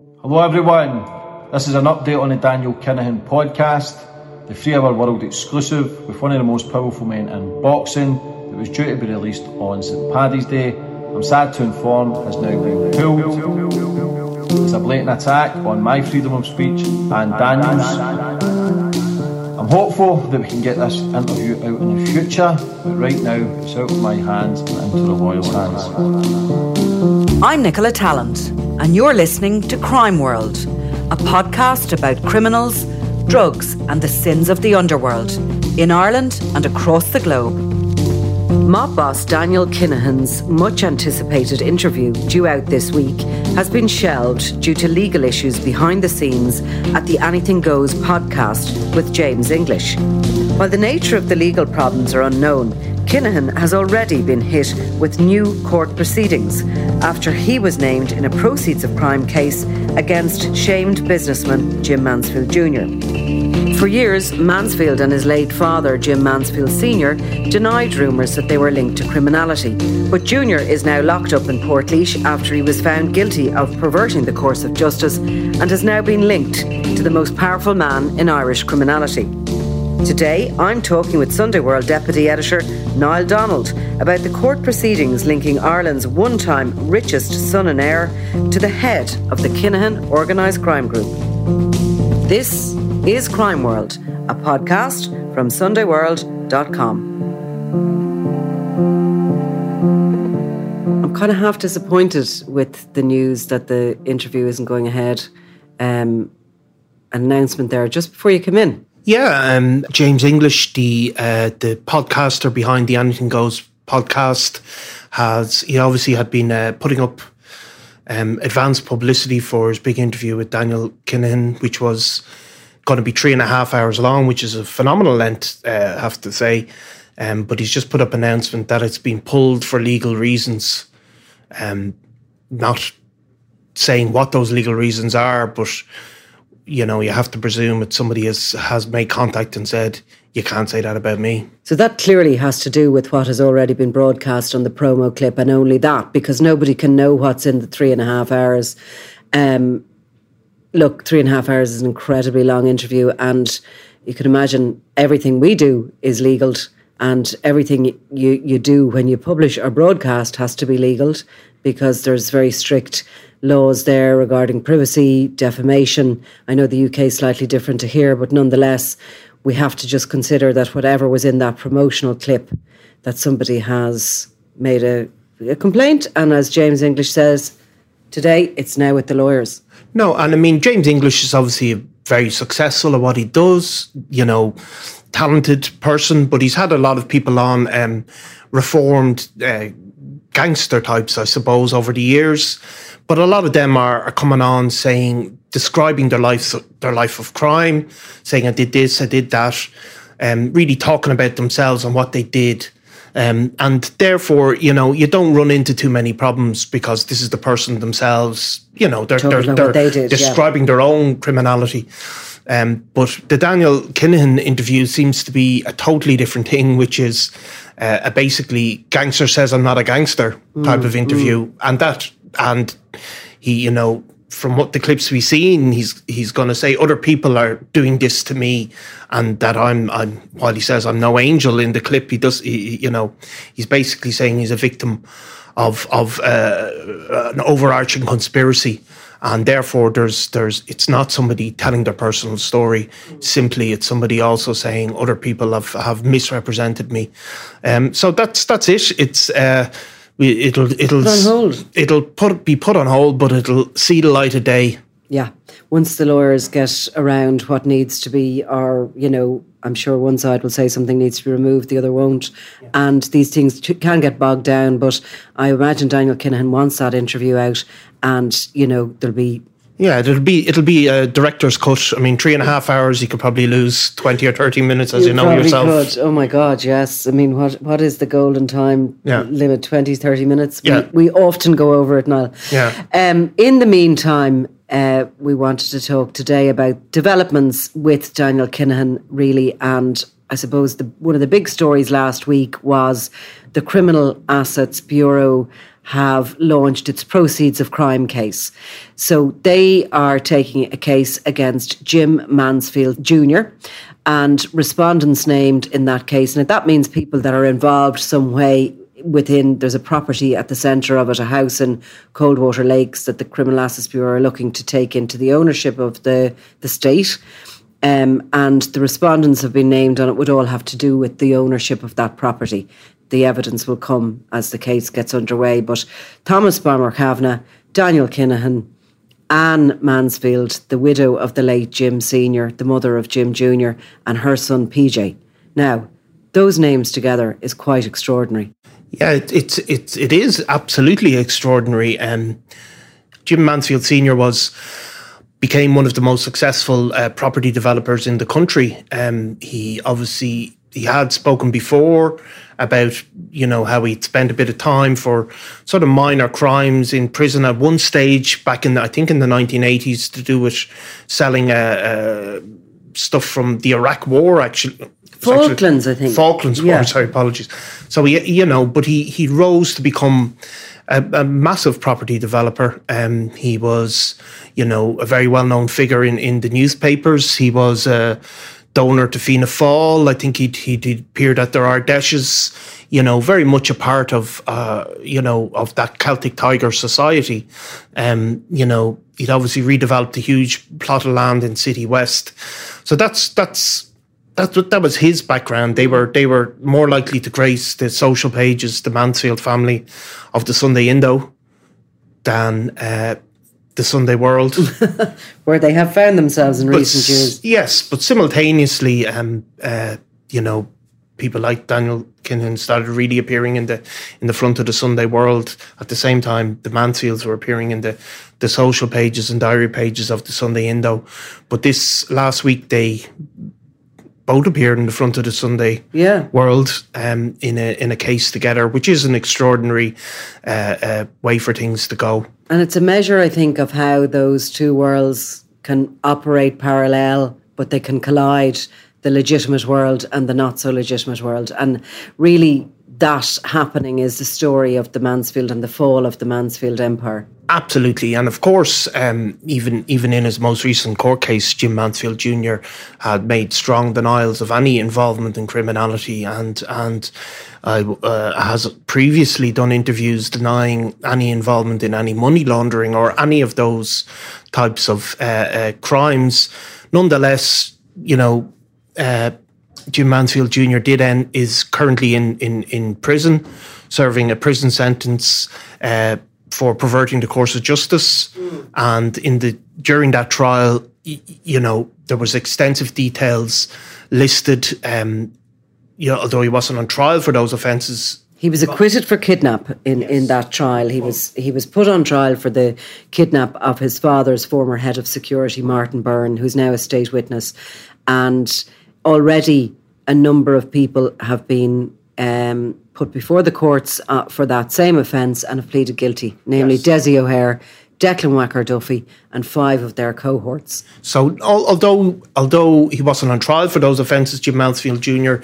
Hello, everyone. This is an update on the Daniel Kinahan podcast, the three hour world exclusive with one of the most powerful men in boxing that was due to be released on St. Paddy's Day. I'm sad to inform has now been pulled. It's a blatant attack on my freedom of speech and Daniel's. I'm hopeful that we can get this interview out in the future, but right now it's out of my hands and into the royal hands. I'm Nicola Tallant, and you're listening to Crime World, a podcast about criminals, drugs, and the sins of the underworld in Ireland and across the globe. Mob boss Daniel Kinahan's much anticipated interview, due out this week, has been shelved due to legal issues behind the scenes at the Anything Goes podcast with James English. While the nature of the legal problems are unknown, Kinahan has already been hit with new court proceedings after he was named in a proceeds of crime case against shamed businessman Jim Mansfield Jr. For years, Mansfield and his late father, Jim Mansfield Sr., denied rumours that they were linked to criminality. But Junior is now locked up in Portlaoise after he was found guilty of perverting the course of justice and has now been linked to the most powerful man in Irish criminality. Today, I'm talking with Sunday World Deputy Editor Niall Donald about the court proceedings linking Ireland's one time richest son and heir to the head of the Kinahan Organised Crime Group. This is Crime World, a podcast from SundayWorld.com. I'm kind of half disappointed with the news that the interview isn't going ahead. Um, an announcement there just before you come in. Yeah, um, James English, the uh, the podcaster behind the Anything Goes podcast, has he obviously had been uh, putting up um, advanced publicity for his big interview with Daniel Kinahan, which was going to be three and a half hours long, which is a phenomenal length, uh, I have to say. Um, but he's just put up an announcement that it's been pulled for legal reasons. Um, not saying what those legal reasons are, but you know, you have to presume that somebody has has made contact and said, you can't say that about me. So that clearly has to do with what has already been broadcast on the promo clip, and only that, because nobody can know what's in the three and a half hours. Um, look, three and a half hours is an incredibly long interview, and you can imagine everything we do is legal, and everything you, you do when you publish or broadcast has to be legal because there's very strict laws there regarding privacy, defamation. I know the UK is slightly different to here, but nonetheless, we have to just consider that whatever was in that promotional clip, that somebody has made a, a complaint, and as James English says, today it's now with the lawyers. No, and I mean James English is obviously very successful at what he does. You know, talented person, but he's had a lot of people on um, reformed uh, gangster types, I suppose, over the years. But a lot of them are, are coming on saying, describing their life, their life of crime, saying, "I did this, I did that," um, really talking about themselves and what they did. Um, and therefore, you know, you don't run into too many problems because this is the person themselves, you know, they're, they're, they're they did, describing yeah. their own criminality. Um, but the Daniel Kinahan interview seems to be a totally different thing, which is uh, a basically gangster says I'm not a gangster type mm, of interview, mm. and that and he, you know, from what the clips we've seen, he's he's going to say other people are doing this to me, and that I'm I'm. While he says I'm no angel in the clip, he does. He, you know, he's basically saying he's a victim of of uh, an overarching conspiracy, and therefore there's there's it's not somebody telling their personal story. Simply, it's somebody also saying other people have have misrepresented me. Um, so that's that's it. It's. Uh, it'll it'll put on hold. It'll put be put on hold, but it'll see the light of day. Yeah, once the lawyers get around what needs to be, or you know, I'm sure one side will say something needs to be removed, the other won't, yeah. and these things can get bogged down. But I imagine Daniel Kinahan wants that interview out, and you know, there'll be yeah, it'll be it'll be a director's cut. I mean, three and a half hours. You could probably lose twenty or thirty minutes, as you, you know yourself. Could. Oh my God, yes. I mean, what what is the golden time yeah. limit? 20, 30 minutes. Yeah. We, we often go over it now. Yeah. Um. In the meantime, uh, we wanted to talk today about developments with Daniel Kinahan, really, and I suppose the one of the big stories last week was the Criminal Assets Bureau have launched its proceeds of crime case. So they are taking a case against Jim Mansfield Jr. and respondents named in that case. And that means people that are involved some way within there's a property at the centre of it, a house in Coldwater Lakes that the Criminal Assets Bureau are looking to take into the ownership of the the state. Um, and the respondents have been named and it would all have to do with the ownership of that property. The evidence will come as the case gets underway. But Thomas Bomber Kavanagh, Daniel Kinahan, Anne Mansfield, the widow of the late Jim Sr., the mother of Jim Jr., and her son PJ. Now, those names together is quite extraordinary. Yeah, it, it's it's it is absolutely extraordinary. Um, Jim Mansfield Senior was became one of the most successful uh, property developers in the country. Um, he obviously he had spoken before about you know how he'd spent a bit of time for sort of minor crimes in prison at one stage back in the, I think in the 1980s to do with selling uh, uh, stuff from the Iraq War actually Falklands, I think. Falklands War. Yeah. Sorry, apologies. So he, you know, but he he rose to become a, a massive property developer. Um, he was, you know, a very well known figure in in the newspapers. He was a donor to Fianna Fáil. I think he he appeared at their Ard Fheises. You know, very much a part of uh, you know of that Celtic Tiger society. Um, you know, he'd obviously redeveloped a huge plot of land in City West. So that's that's that that was his background. They were they were more likely to grace the social pages, the Mansfield family, of the Sunday Indo, than uh, the Sunday World, where they have found themselves in but, recent years. Yes, but simultaneously, um, uh, you know, people like Daniel Kinahan started really appearing in the in the front of the Sunday World. At the same time, the Mansfields were appearing in the the social pages and diary pages of the Sunday Indo. But this last week, they both appeared in the front of the Sunday yeah. World um, in a in a case together, which is an extraordinary uh, uh, way for things to go. And it's a measure, I think, of how those two worlds can operate parallel, but they can collide the legitimate world and the not so legitimate world. And really, that happening is the story of the Mansfield and the fall of the Mansfield Empire. Absolutely, and of course, um, even even in his most recent court case, Jim Mansfield Jr. had made strong denials of any involvement in criminality, and and uh, has previously done interviews denying any involvement in any money laundering or any of those types of uh, uh, crimes. Nonetheless, you know. Uh, Jim Mansfield Jr. did end is currently in in in prison, serving a prison sentence uh, for perverting the course of justice. Mm. And in the during that trial, y- you know, there was extensive details listed. Um, you know, although he wasn't on trial for those offences, he was acquitted for kidnap in, yes. in that trial. He was he was put on trial for the kidnap of his father's former head of security, Martin Byrne, who's now a state witness, and already a number of people have been um, put before the courts uh, for that same offence and have pleaded guilty, namely yes. Dessie O'Hare, Declan Wacker Duffy, and five of their cohorts. So, although although he wasn't on trial for those offences, Jim Mansfield Jr.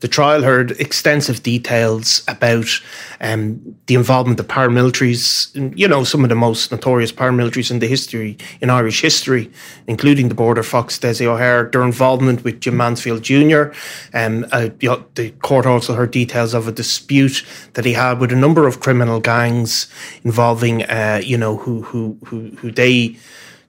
The trial heard extensive details about um, the involvement of paramilitaries, you know, some of the most notorious paramilitaries in the history, in Irish history, including the Border Fox, Dessie O'Hare, their involvement with Jim Mansfield Jr. Um, uh, the court also heard details of a dispute that he had with a number of criminal gangs involving, uh, you know, who, who, who, who they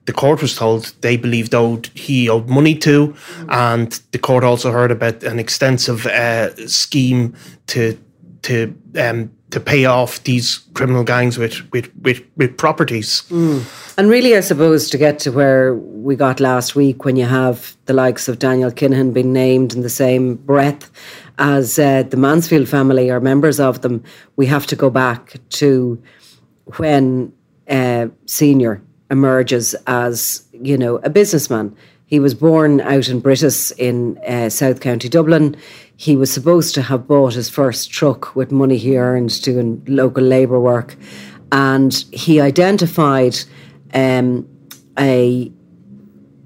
the court was told they believed owed he owed money to, and the court also heard about an extensive uh, scheme to to um, to pay off these criminal gangs with with with, with properties. Mm. And really, I suppose to get to where we got last week, when you have the likes of Daniel Kinahan being named in the same breath as uh, the Mansfield family or members of them, we have to go back to when uh, Senior emerges as, you know, a businessman. He was born out in Brittas in uh, South County Dublin. He was supposed to have bought his first truck with money he earned doing local labour work. And he identified um, a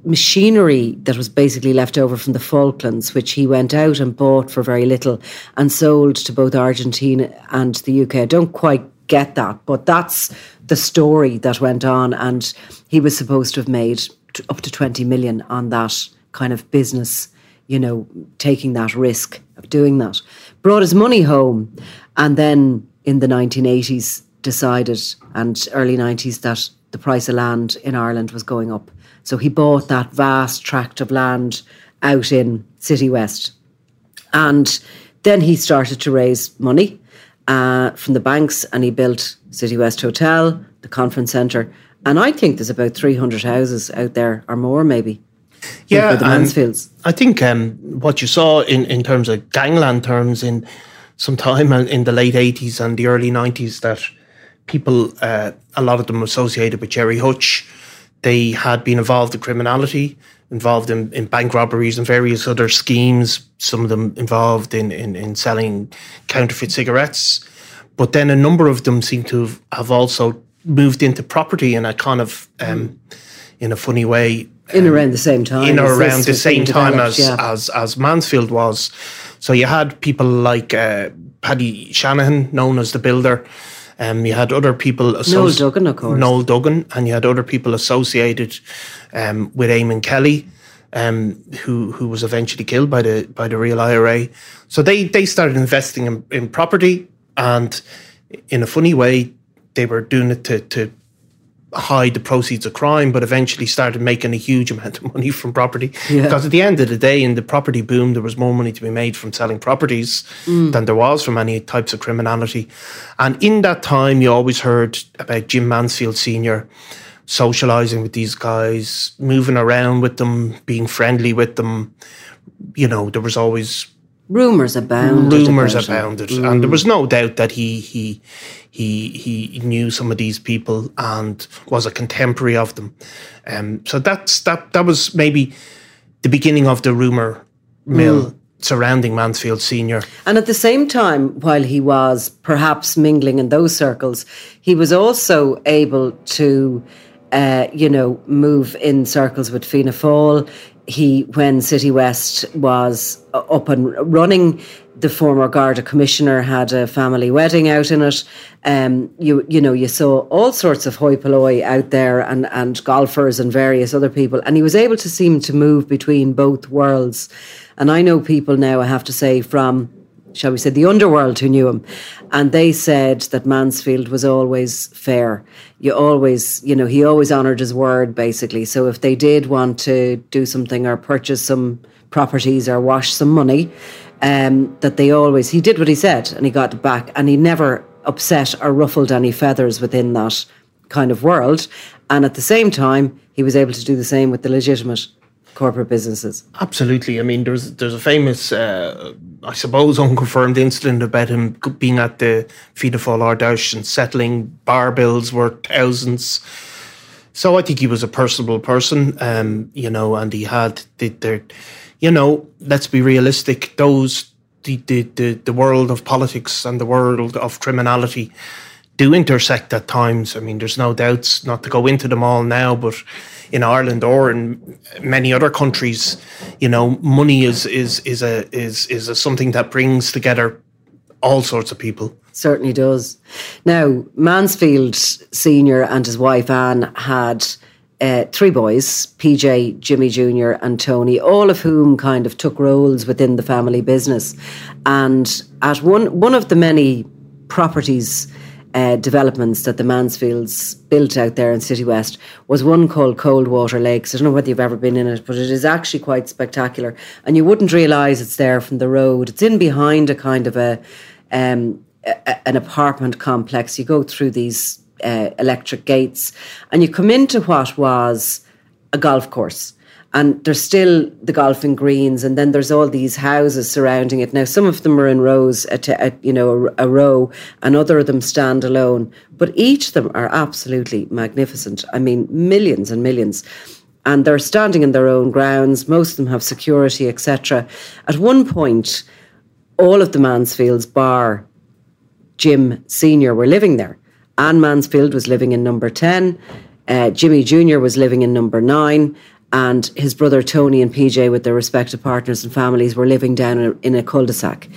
machinery that was basically left over from the Falklands, which he went out and bought for very little and sold to both Argentina and the UK. I don't quite get that. But that's the story that went on, and he was supposed to have made up to 20 million on that kind of business, you know, taking that risk of doing that. Brought his money home, and then in the 1980s decided, and early 90s, that the price of land in Ireland was going up. So he bought that vast tract of land out in City West. And then he started to raise money uh, from the banks and he built City West Hotel, the conference centre. And I think there's about 300 houses out there or more, maybe. Yeah, the Mansfields. I think um, what you saw in, in terms of gangland terms in some time in the late 80s and the early 90s that people, uh, a lot of them associated with Gerry Hutch, they had been involved in criminality, involved in, in bank robberies and various other schemes, some of them involved in, in, in selling counterfeit cigarettes. But then a number of them seem to have, have also moved into property in a kind of, um, in a funny way, in around the same time. In or around the same time as, yeah. as as Mansfield was. So you had people like uh, Paddy Shanahan, known as the builder. Um, you had other people. Associ- Noel Duggan, of course. Noel Duggan, and you had other people associated um, with Eamon Kelly, um, who who was eventually killed by the by the real IRA. So they they started investing in, in property, and in a funny way, they were doing it to to hide the proceeds of crime, but eventually started making a huge amount of money from property. Yeah. Because at the end of the day, in the property boom, there was more money to be made from selling properties mm. than there was from any types of criminality. And in that time, you always heard about Jim Mansfield Sr. socializing with these guys, moving around with them, being friendly with them. You know, there was always rumors abounded. Rumors abounded, mm. and there was no doubt that he he he he knew some of these people and was a contemporary of them. Um, so that's that that was maybe the beginning of the rumor mill. Mm. Surrounding Mansfield Senior. And at the same time, while he was perhaps mingling in those circles, he was also able to uh, you know, move in circles with Fianna Fáil he, when City West was up and running, the former Garda commissioner had a family wedding out in it. Um, you you know you saw all sorts of hoi polloi out there and and golfers and various other people, and he was able to seem to move between both worlds. And I know people now, I have to say, from shall we say, the underworld who knew him. And they said that Mansfield was always fair. You always, you know, he always honoured his word, basically. So if they did want to do something or purchase some properties or wash some money, um, that they always, he did what he said and he got it back. And he never upset or ruffled any feathers within that kind of world. And at the same time, he was able to do the same with the legitimate corporate businesses. Absolutely. I mean, there's there's a famous, uh, I suppose, unconfirmed incident about him being at the Fianna Fáil Ard Fheis and settling bar bills worth thousands. So I think he was a personable person, um, you know, and he had the, the, you know, let's be realistic. Those the, the the the world of politics and the world of criminality do intersect at times. I mean, there's no doubts. Not to go into them all now, but in Ireland or in many other countries, you know, money is is is a is is a, something that brings together all sorts of people. Certainly does. Now, Mansfield Senior and his wife Anne had. Uh, three boys, PJ, Jimmy Jr., and Tony, all of whom kind of took roles within the family business. And at one one of the many properties uh, developments that the Mansfields built out there in City West was one called Coldwater Lakes. I don't know whether you've ever been in it, but it is actually quite spectacular. And you wouldn't realise it's there from the road. It's in behind a kind of a, um, a an apartment complex. You go through these uh, electric gates and you come into what was a golf course and there's still the golfing greens and then there's all these houses surrounding it. Now some of them are in rows at, at you know a, a, row and other of them stand alone. But each of them are absolutely magnificent. I mean millions and millions. And they're standing in their own grounds. Most of them have security etc at one point all of the mansfields bar jim senior were living there. Anne mansfield was living in number 10 uh, Jimmy Jr. was living in number nine, and his brother Tony and PJ, with their respective partners and families, were living down in a, cul-de-sac.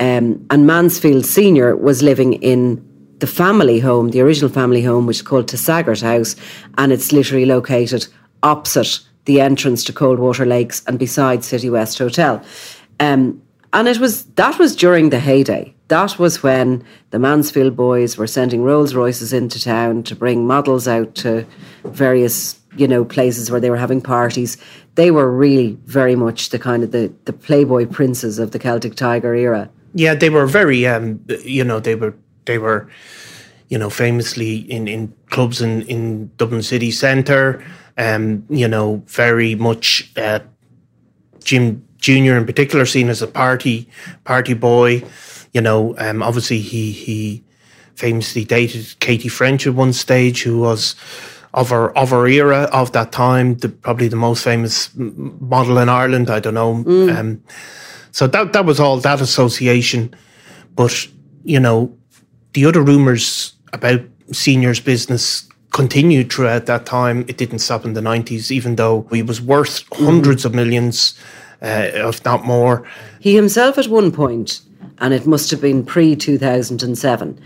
Um, and Mansfield Senior was living in the family home, the original family home, which is called Tasaggart House, and it's literally located opposite the entrance to Coldwater Lakes and beside City West Hotel. Um, and it was that was during the heyday. That was when the Mansfield boys were sending Rolls Royces into town to bring models out to various, you know, places where they were having parties. They were really very much the kind of the, the Playboy princes of the Celtic Tiger era. Yeah, they were very um you know, they were they were you know, famously in, in clubs in, in Dublin city centre, um, you know, very much uh, Jim Junior in particular seen as a party party boy. You know, um, obviously he he famously dated Katie French at one stage, who was of her of her era of that time, the, probably the most famous model in Ireland. I don't know. Mm. Um, so that that was all that association, but you know, the other rumours about seniors business continued throughout that time. It didn't stop in the nineties, even though he was worth hundreds mm. of millions uh, if not more. He himself, at one point, and it must have been pre 2007,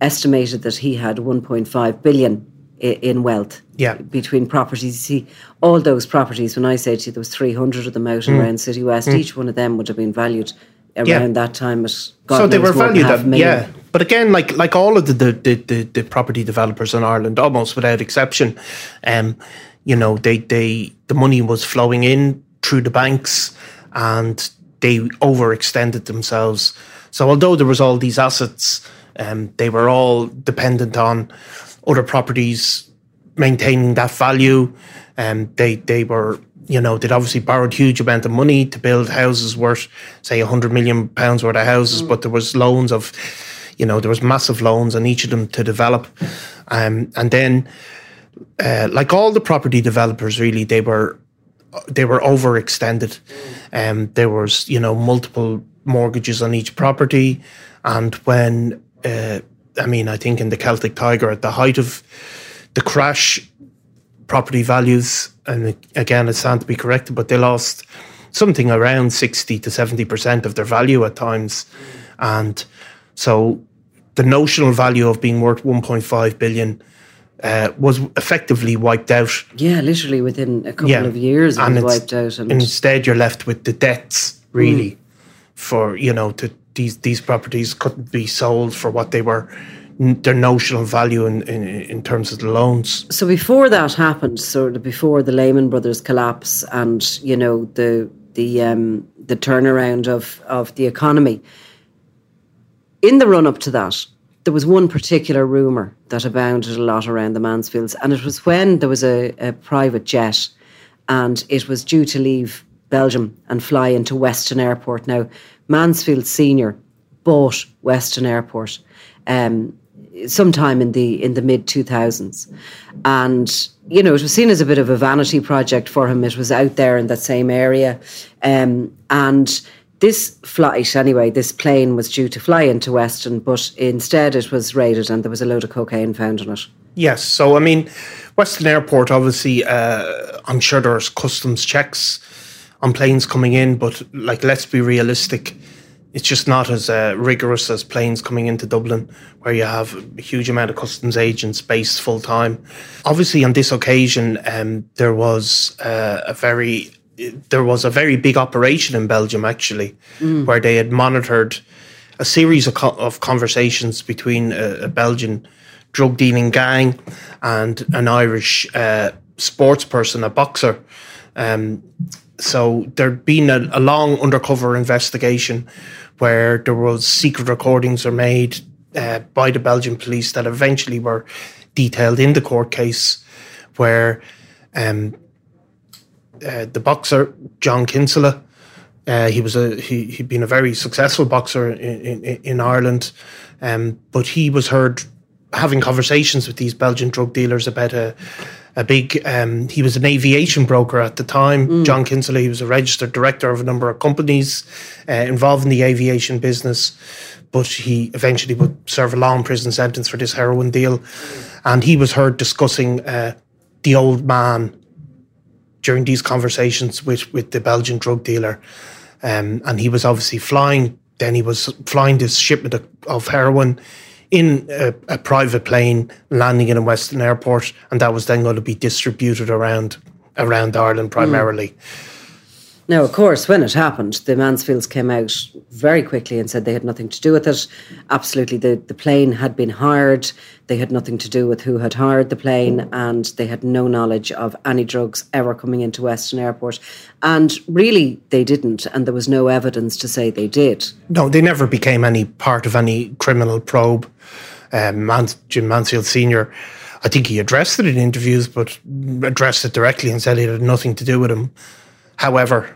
estimated that he had 1.5 billion in wealth yeah. between properties. See, all those properties, when I say to you, there was 300 of them out mm. around City West, mm. each one of them would have been valued around yeah. that time at God So they were valued at, yeah. But again, like like all of the the, the, the property developers in Ireland, almost without exception, um, you know, they they the money was flowing in through the banks and they overextended themselves. So although there was all these assets, um, they were all dependent on other properties maintaining that value. And um, they they were you know they'd obviously borrowed huge amount of money to build houses worth say a hundred million pounds worth of houses, mm. but there was loans of you know there was massive loans on each of them to develop, um, and then. Uh, like all the property developers, really, they were they were overextended. Um, there was, you know, multiple mortgages on each property, and when, uh, I mean, I think in the Celtic Tiger at the height of the crash, property values, and again, it's time to be corrected, but they lost something around sixty to seventy percent of their value at times, and so the notional value of being worth one point five billion uh, was effectively wiped out. Yeah, literally within a couple yeah. of years, it and was wiped out. And instead, you're left with the debts, really, mm. For you know, to these these properties couldn't be sold for what they were their notional value in, in, in terms of the loans. So before that happened, sort of before the Lehman Brothers collapse and you know the the um, the turnaround of of the economy, in the run up to that, there was one particular rumour that abounded a lot around the Mansfields, and it was when there was a, a private jet and it was due to leave Belgium and fly into Weston Airport. Now, Mansfield Senior bought Weston Airport um, sometime in the in the mid two thousands, and you know it was seen as a bit of a vanity project for him. It was out there in that same area, um, and this flight, anyway, this plane was due to fly into Weston, but instead it was raided and there was a load of cocaine found on it. Yes. So, I mean, Weston Airport, obviously, uh, I'm sure there's customs checks on planes coming in, but like, let's be realistic. It's just not as uh, rigorous as planes coming into Dublin, where you have a huge amount of customs agents based full time. Obviously, on this occasion, um, there was uh, a very there was a very big operation in Belgium actually, mm. where they had monitored a series of, co- of conversations between a, a, Belgian drug dealing gang and an Irish uh, sports person, a boxer. Um, so there'd been a, a, long undercover investigation where there was secret recordings are made uh, by the Belgian police that eventually were detailed in the court case, where um, uh, the boxer John Kinsella. Uh, he was a he he'd been a very successful boxer in in, in Ireland, um, but he was heard having conversations with these Belgian drug dealers about a a big. Um, he was an aviation broker at the time. Mm. John Kinsella. He was a registered director of a number of companies uh, involved in the aviation business, but he eventually would serve a long prison sentence for this heroin deal, and he was heard discussing uh, the old man during these conversations with, with the Belgian drug dealer. Um, and he was obviously flying, then he was flying this shipment of, of heroin in a, a private plane landing in a Weston airport, and that was then going to be distributed around around Ireland primarily. Mm. Now, of course, when it happened, the Mansfields came out very quickly and said they had nothing to do with it. Absolutely, the, the plane had been hired. They had nothing to do with who had hired the plane, and they had no knowledge of any drugs ever coming into Weston Airport. And really, they didn't, and there was no evidence to say they did. No, they never became any part of any criminal probe. Um, Jim Mansfield Sr. I think he addressed it in interviews, but addressed it directly and said it had nothing to do with him. However,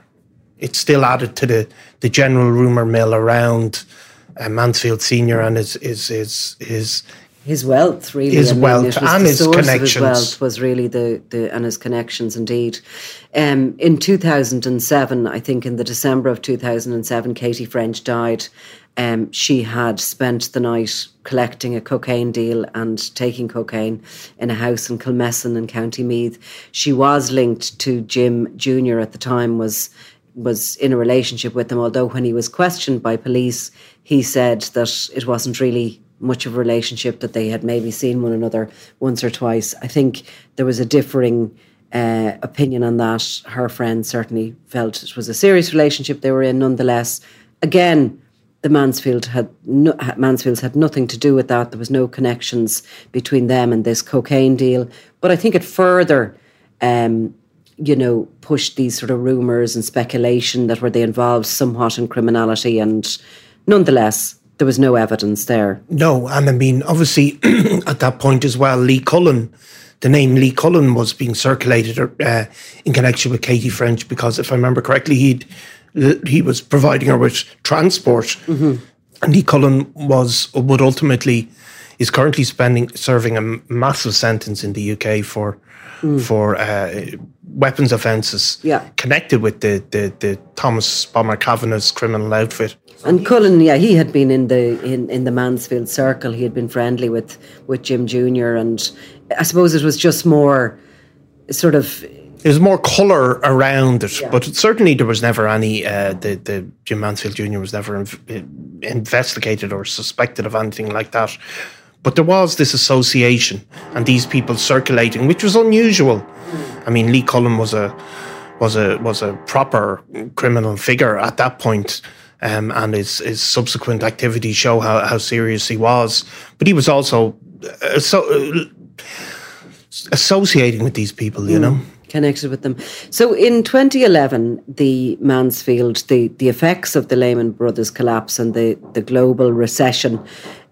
it still added to the, the general rumour mill around uh, Mansfield Senior and his his his his his wealth really his I mean, wealth and his connections his wealth was really the, the and his connections indeed um, in 2007 i think in the december of 2007 katie french died um, she had spent the night collecting a cocaine deal and taking cocaine in a house in Kilmessan in County Meath. She was linked to Jim Jr. at the time, was was in a relationship with him, although when he was questioned by police, he said that it wasn't really much of a relationship, that they had maybe seen one another once or twice. I think there was a differing uh, opinion on that. Her friend certainly felt it was a serious relationship they were in nonetheless. Again, the Mansfield had no, Mansfields had nothing to do with that. There was no connections between them and this cocaine deal. But I think it further, um, you know, pushed these sort of rumours and speculation that were they involved somewhat in criminality, and nonetheless, there was no evidence there. No, and I mean, obviously, at that point as well, Lee Cullen, the name Lee Cullen was being circulated uh, in connection with Katie French because, if I remember correctly, he'd he was providing her with transport. Mm-hmm. And Lee Cullen was would ultimately is currently spending serving a massive sentence in the UK for mm. for uh, weapons offences yeah. connected with the, the, the Thomas Bomber Kavanagh's criminal outfit. And Cullen, yeah, he had been in the in, in the Mansfield circle. He had been friendly with with Jim Junior, and I suppose it was just more sort of there's more colour around it, yeah. but certainly there was never any. Uh, the the Jim Mansfield Jr. was never inv- investigated or suspected of anything like that. But there was this association and these people circulating, which was unusual. I mean, Lee Cullen was a was a was a proper criminal figure at that point, um, and his his subsequent activities show how, how serious he was. But he was also uh, so, uh, associating with these people, you mm. know connected with them. So in 2011, the Mansfield, the, the effects of the Lehman Brothers collapse and the, the global recession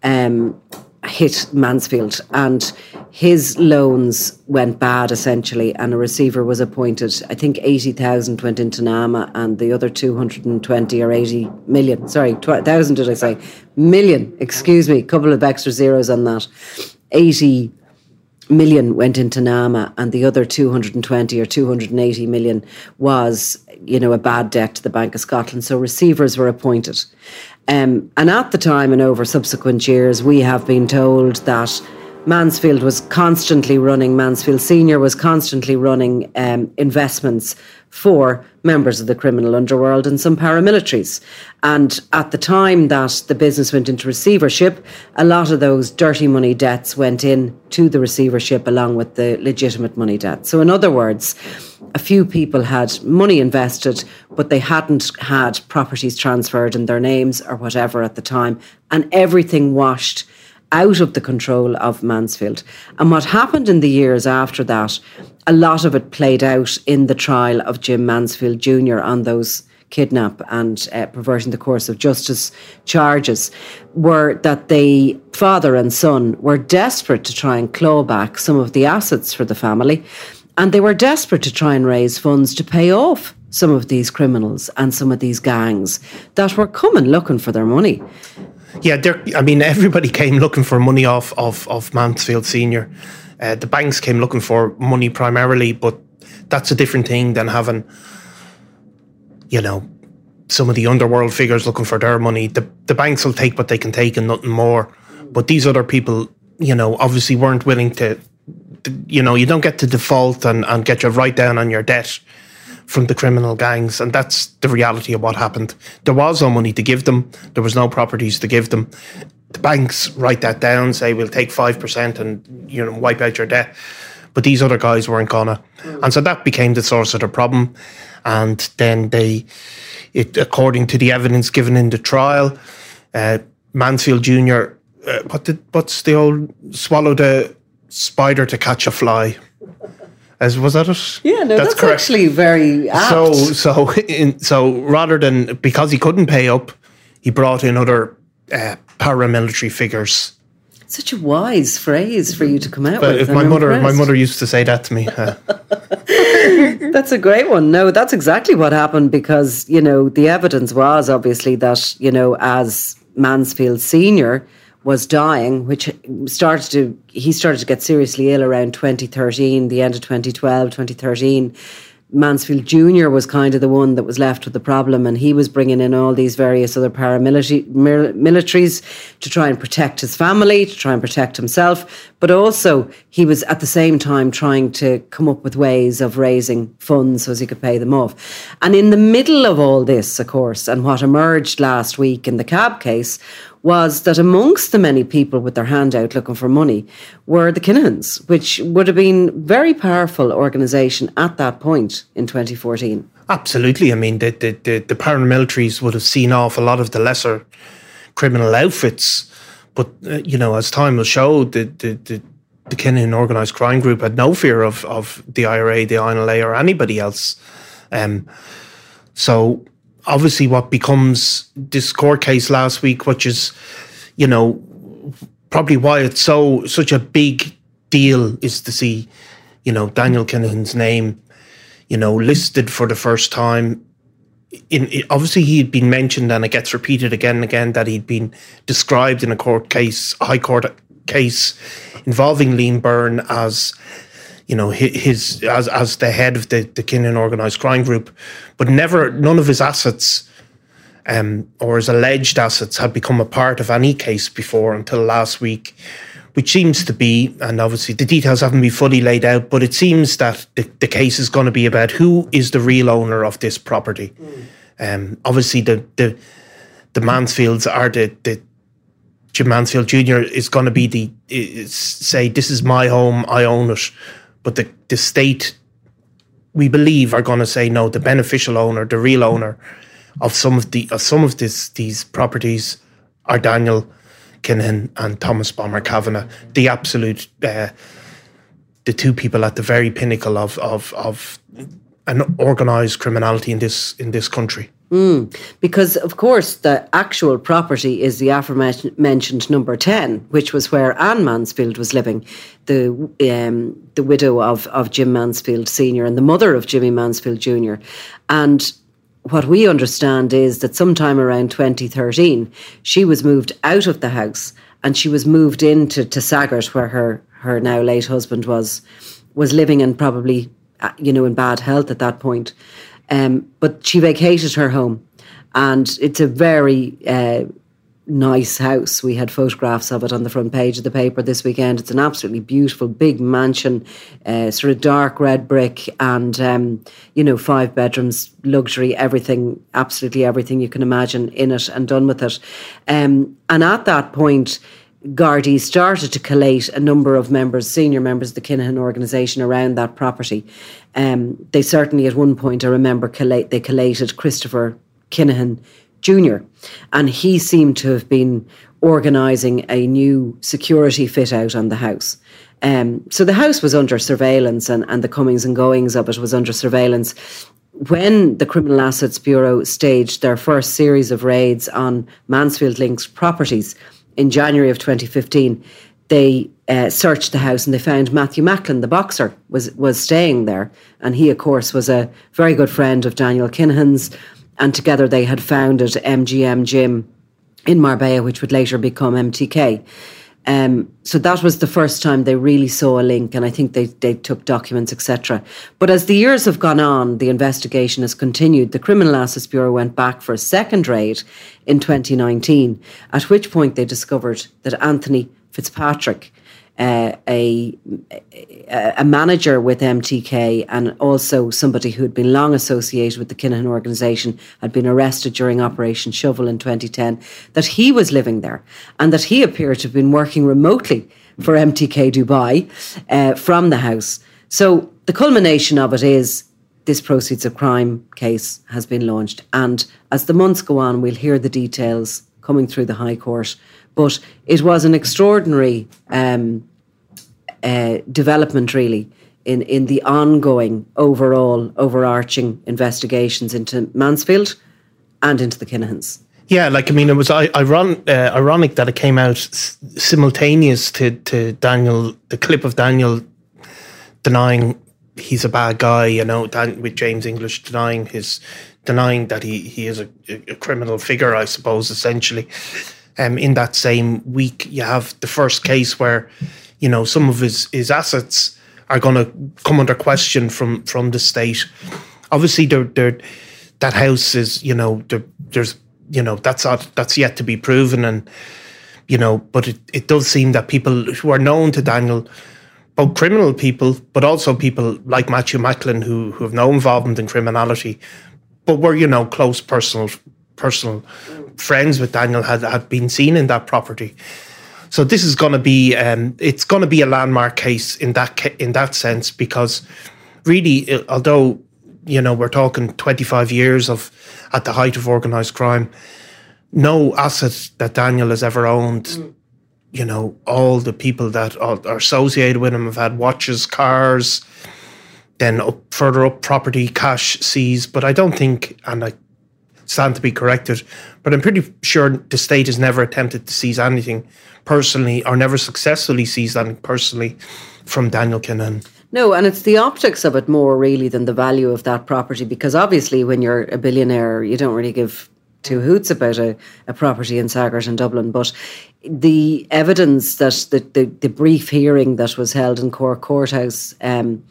um, hit Mansfield and his loans went bad essentially and a receiver was appointed. I think 80,000 went into NAMA and the other 220 or 80 million, sorry, 1,000 did I say? Million, excuse me, a couple of extra zeros on that. 80 million went into NAMA and the other 220 or 280 million was, you know, a bad debt to the Bank of Scotland. So receivers were appointed. Um, and at the time and over subsequent years, we have been told that Mansfield was constantly running, Mansfield Senior was constantly running um, investments for members of the criminal underworld and some paramilitaries. And at the time that the business went into receivership, a lot of those dirty money debts went in to the receivership along with the legitimate money debt. So, in other words, a few people had money invested, but they hadn't had properties transferred in their names or whatever at the time, and everything washed out of the control of Mansfield. And what happened in the years after that, a lot of it played out in the trial of Jim Mansfield Jr. on those kidnap and uh, perverting the course of justice charges were that the father and son were desperate to try and claw back some of the assets for the family and they were desperate to try and raise funds to pay off some of these criminals and some of these gangs that were coming looking for their money yeah, I mean, everybody came looking for money off of, of Mansfield Senior. Uh, the banks came looking for money primarily, but that's a different thing than having, you know, some of the underworld figures looking for their money. The the banks will take what they can take and nothing more. But these other people, you know, obviously weren't willing to. You know, you don't get to default and, and get your write down on your debt from the criminal gangs. And that's the reality of what happened. There was no money to give them, there was no properties to give them. the banks write that down, say we'll take five percent and you know wipe out your debt. But these other guys weren't gonna, and so that became the source of the problem. And then they, it according to the evidence given in the trial, uh, Mansfield Junior, uh, what did what's the old swallowed a spider to catch a fly. As was that it? Yeah, no, that's, that's actually very apt. So, so, in, so rather than because he couldn't pay up, he brought in other uh, paramilitary figures. Such a wise phrase for you to come out but with. If my I'm mother, impressed. my mother used to say that to me. Uh. that's a great one. No, that's exactly what happened because you know the evidence was obviously that you know as Mansfield Senior was dying, which started to he started to get seriously ill around 2013, the end of 2012, 2013. Mansfield Jr. was kind of the one that was left with the problem, and he was bringing in all these various other paramilitaries to try and protect his family, to try and protect himself. But also, he was at the same time trying to come up with ways of raising funds so as he could pay them off. And in the middle of all this, of course, and what emerged last week in the cab case was that amongst the many people with their hand out looking for money were the Kinahans, which would have been very powerful organisation at that point in 2014. Absolutely. I mean, the, the, the, the paramilitaries would have seen off a lot of the lesser criminal outfits. But, uh, you know, as time will show, the, the, the, the organised crime group had no fear of, of the IRA, the INLA, or anybody else. Um, so obviously what becomes this court case last week, which is, you know, probably why it's so such a big deal is to see, you know, Daniel Kinahan's name, you know, listed for the first time. In, obviously he had been mentioned and it gets repeated again and again that he'd been described in a court case, high court case involving Liam Byrne as you know his as as the head of the the Kinahan organised crime group, but never none of his assets. Um, or his alleged assets had become a part of any case before until last week, which seems to be, and obviously the details haven't been fully laid out, but it seems that the, the case is going to be about who is the real owner of this property. Mm. Um, obviously, the, the the Mansfields are the, the Jim Mansfield Jr. is going to be the is, say this is my home, I own it but the, the state, we believe, are going to say no. The beneficial owner, the real owner of some of the of some of this these properties are Daniel Kinahan and Thomas Bomber Kavanagh, the absolute, uh, the two people at the very pinnacle of of of an organised criminality in this in this country. Mm, because, of course, the actual property is the aforementioned number 10, which was where Anne Mansfield was living, the, um, the widow of, of Jim Mansfield Sr. and the mother of Jimmy Mansfield Jr. And what we understand is that sometime around 2013, she was moved out of the house and she was moved into to Saggart, where her, her now late husband was, was living and probably, uh, you know, in bad health at that point. Um, but she vacated her home, and it's a very uh, nice house. We had photographs of it on the front page of the paper this weekend. It's an absolutely beautiful, big mansion, uh, sort of dark red brick, and um, you know, five bedrooms, luxury, everything, absolutely everything you can imagine in it and done with it. Um, and at that point. Gardaí started to collate a number of members, senior members of the Kinahan organisation around that property. Um, they certainly, at one point, I remember, collate, they collated Christopher Kinahan Jr., and he seemed to have been organising a new security fit out on the house. Um, so the house was under surveillance, and, and the comings and goings of it was under surveillance. When the Criminal Assets Bureau staged their first series of raids on Mansfield Links properties, in January of 2015, they uh, searched the house and they found Matthew Macklin, the boxer, was was staying there, and he, of course, was a very good friend of Daniel Kinahan's, and together they had founded MGM Gym in Marbella, which would later become MTK. Um, so that was the first time they really saw a link, and I think they, they took documents, etc. But as the years have gone on, the investigation has continued. The Criminal Assets Bureau went back for a second raid in 2019, at which point they discovered that Anthony Fitzpatrick uh, a a manager with MTK and also somebody who had been long associated with the Kinahan organisation had been arrested during Operation Shovel in 2010. That he was living there and that he appeared to have been working remotely for MTK Dubai uh, from the house. So the culmination of it is this proceeds of crime case has been launched. And as the months go on, we'll hear the details coming through the High Court. But it was an extraordinary um, uh, development, really, in, in the ongoing, overall, overarching investigations into Mansfield and into the Kinahans. Yeah, like I mean, it was iron, uh, ironic that it came out s- simultaneous to, to Daniel, the clip of Daniel denying he's a bad guy, you know, Dan, with James English denying his denying that he he is a, a criminal figure, I suppose, essentially. Um, in that same week, you have the first case where, you know, some of his his assets are going to come under question from from the state. Obviously, they're, they're, that house is, you know, there's, you know, that's not, that's yet to be proven, and you know, but it, it does seem that people who are known to Daniel both criminal people, but also people like Matthew Macklin who who have no involvement in criminality, but were you know close personal personal friends with Daniel had had been seen in that property. So this is going to be um, it's going to be a landmark case in that in that sense because really, although you know we're talking twenty five years of at the height of organized crime, no asset that Daniel has ever owned. Mm you know, all the people that are associated with him have had watches, cars, then up further up property, cash seized. But I don't think, and I stand to be corrected, but I'm pretty sure the state has never attempted to seize anything personally or never successfully seized anything personally from Daniel Kinahan. No, and it's the optics of it more really than the value of that property because obviously when you're a billionaire, you don't really give two hoots about a, a property in Saggart in Dublin. But the evidence that the, the, the brief hearing that was held in Cork Courthouse um,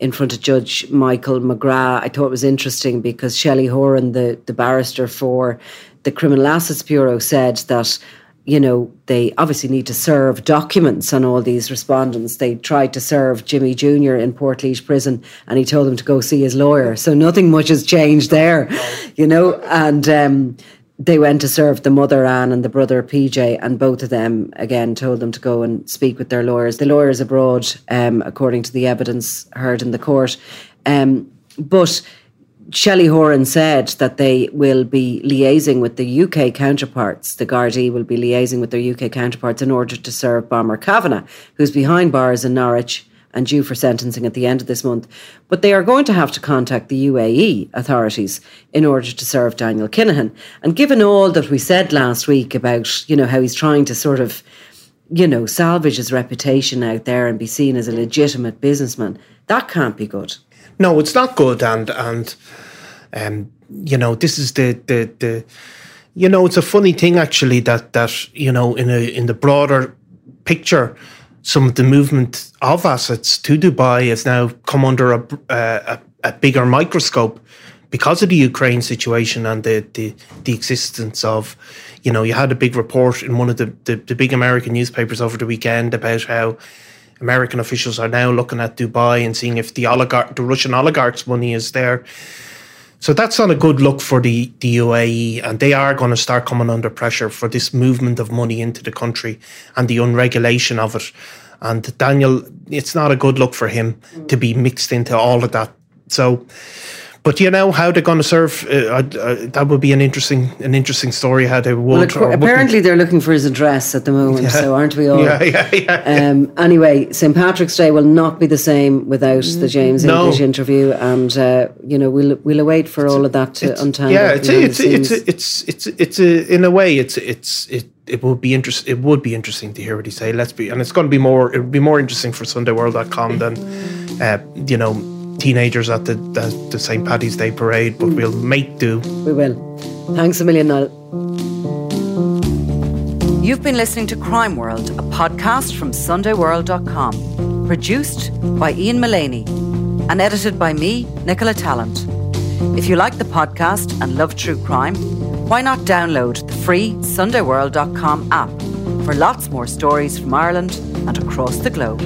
in front of Judge Michael McGrath, I thought it was interesting because Shelley Horan, the, the barrister for the Criminal Assets Bureau, said that you know, they obviously need to serve documents on all these respondents. They tried to serve Jimmy Jr. in Portlaoise prison and he told them to go see his lawyer. So nothing much has changed there, you know, and um, they went to serve the mother Anne and the brother PJ, and both of them again told them to go and speak with their lawyers. The lawyers abroad, um, according to the evidence heard in the court. Um, but Shelley Horan said that they will be liaising with the UK counterparts. The Gardaí will be liaising with their UK counterparts in order to serve Bomber Kavanagh, who's behind bars in Norwich and due for sentencing at the end of this month. But they are going to have to contact the UAE authorities in order to serve Daniel Kinahan. And given all that we said last week about, you know, how he's trying to sort of, you know, salvage his reputation out there and be seen as a legitimate businessman, that can't be good. No, it's not good, and and um, you know this is the the the you know it's a funny thing actually that that you know in a in the broader picture some of the movement of assets to Dubai has now come under a, a, a bigger microscope because of the Ukraine situation and the, the, the existence of, you know, you had a big report in one of the, the, the big American newspapers over the weekend about how American officials are now looking at Dubai and seeing if the oligarch, the Russian oligarchs' money is there. So that's not a good look for the, the UAE, and they are going to start coming under pressure for this movement of money into the country and the unregulation of it. And Daniel, it's not a good look for him to be mixed into all of that. So but you know how they're going to serve. Uh, uh, that would be an interesting, an interesting story. How they would. Well, apparently, they're looking for his address at the moment. Yeah. So aren't we all? Yeah, yeah, yeah. Um, anyway, St Patrick's Day will not be the same without the James no. English interview, and uh, you know we'll we'll await for all of that to untangle. Yeah, it's it's it's, it's it's it's it's in a way it's it's it it would be interest it would be interesting to hear what he say. Let's be and it's going to be more it would be more interesting for SundayWorld.com than uh, you know teenagers at the, the, the St. Paddy's Day parade, but we'll make do. We will. Thanks a million, Niall. You've been listening to Crime World, a podcast from SundayWorld.com, produced by Ian Mullaney and edited by me, Nicola Tallant. If you like the podcast and love true crime, why not download the free SundayWorld.com app for lots more stories from Ireland and across the globe.